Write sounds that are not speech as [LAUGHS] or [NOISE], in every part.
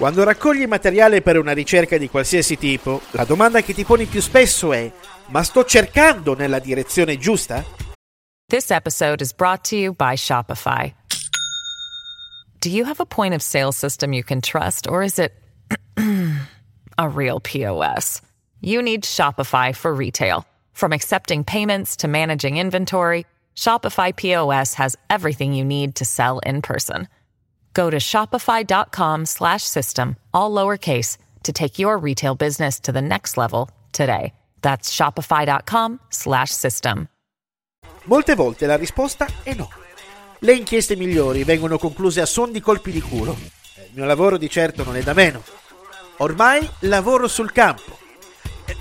Quando raccogli materiale per una ricerca di qualsiasi tipo, la domanda che ti poni più spesso è: ma sto cercando nella direzione giusta? This episode is brought to you by Shopify. Do you have a point of sale system you can trust, or is it [CLEARS THROAT] a real POS? You need Shopify for retail. From accepting payments to managing inventory, Shopify POS has everything you need to sell in person. Go to shopify.com slash system, all lowercase, to take your retail business to the next level today. That's shopify.com slash system. Molte volte la risposta è no. Le inchieste migliori vengono concluse a suon di colpi di culo. Il mio lavoro di certo non è da meno. Ormai lavoro sul campo.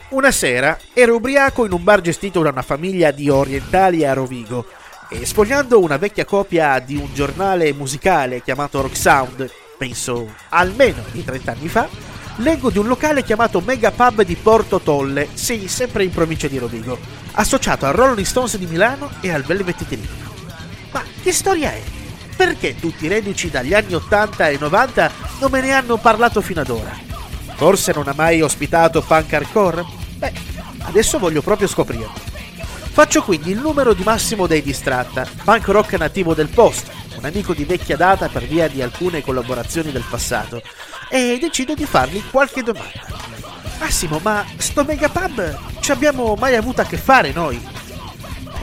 Una sera ero ubriaco in un bar gestito da una famiglia di orientali a Rovigo e sfogliando una vecchia copia di un giornale musicale chiamato Rock Sound, penso almeno di 30 anni fa, leggo di un locale chiamato Mega Pub di Porto Tolle, sì, sempre in provincia di Rovigo, associato al Rolling Stones di Milano e al Velvet Trinity. Ma che storia è? Perché tutti i reduci dagli anni 80 e 90 non me ne hanno parlato fino ad ora? Forse non ha mai ospitato punk hardcore? Beh, adesso voglio proprio scoprirlo. Faccio quindi il numero di Massimo dei Distratta, punk rock nativo del posto, un amico di vecchia data per via di alcune collaborazioni del passato, e decido di fargli qualche domanda. Massimo, ma sto megapub ci abbiamo mai avuto a che fare noi?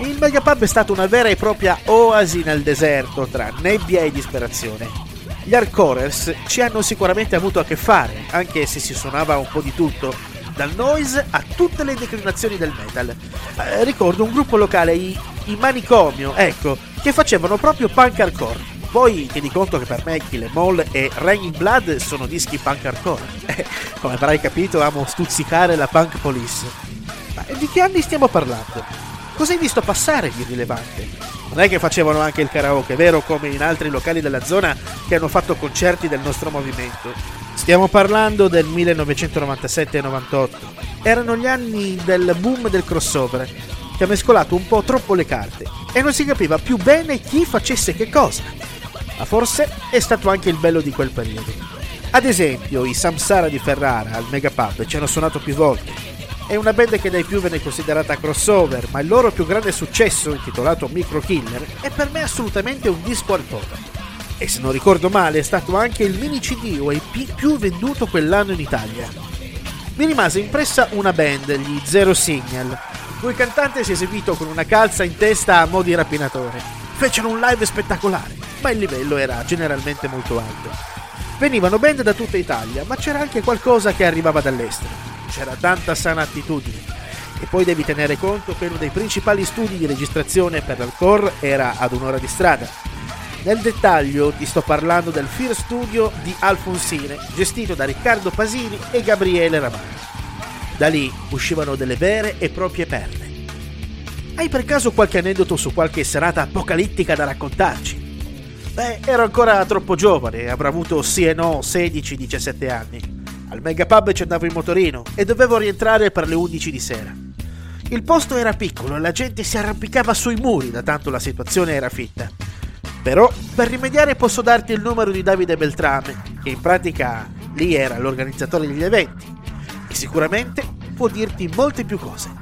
Il megapub è stata una vera e propria oasi nel deserto tra nebbia e disperazione. Gli hardcorers ci hanno sicuramente avuto a che fare, anche se si suonava un po' di tutto, dal noise a tutte le declinazioni del metal. Eh, ricordo un gruppo locale, i, i Manicomio, ecco, che facevano proprio punk hardcore. Poi tieni conto che per me Kill Em All e Raining Blood sono dischi punk hardcore. [LAUGHS] Eh, come avrai capito amo stuzzicare la punk police. Ma di che anni stiamo parlando? Cosa hai visto passare di rilevante? Non è che facevano anche il karaoke, vero? Come in altri locali della zona che hanno fatto concerti del nostro movimento. Stiamo parlando del 1997 98. Erano gli anni del boom del crossover, che ha mescolato un po' troppo le carte e non si capiva più bene chi facesse che cosa. Ma forse è stato anche il bello di quel periodo. Ad esempio, i Samsara di Ferrara al Megapub ci hanno suonato più volte è una band che dai più viene considerata crossover, ma il loro più grande successo, intitolato Micro Killer, è per me assolutamente un disco altone. E se non ricordo male è stato anche il mini CD o EP più venduto quell'anno in Italia. Mi rimase impressa una band, gli Zero Signal, il cui cantante si è esibito con una calza in testa a mo' di rapinatore. Fecero un live spettacolare, ma il livello era generalmente molto alto. Venivano band da tutta Italia, ma c'era anche qualcosa che arrivava dall'estero c'era tanta sana attitudine. E poi devi tenere conto che uno dei principali studi di registrazione per l'Alcor era ad un'ora di strada. Nel dettaglio ti sto parlando del Fear Studio di Alfonsine, gestito da Riccardo Pasini e Gabriele Ramani. Da lì uscivano delle vere e proprie perle. Hai per caso qualche aneddoto su qualche serata apocalittica da raccontarci? Beh, ero ancora troppo giovane, avrò avuto sì e no 16-17 anni. Al megapub ci andavo in motorino e dovevo rientrare per le 11 di sera. Il posto era piccolo e la gente si arrampicava sui muri da tanto la situazione era fitta. Però per rimediare posso darti il numero di Davide Beltrame, che in pratica lì era l'organizzatore degli eventi, e sicuramente può dirti molte più cose.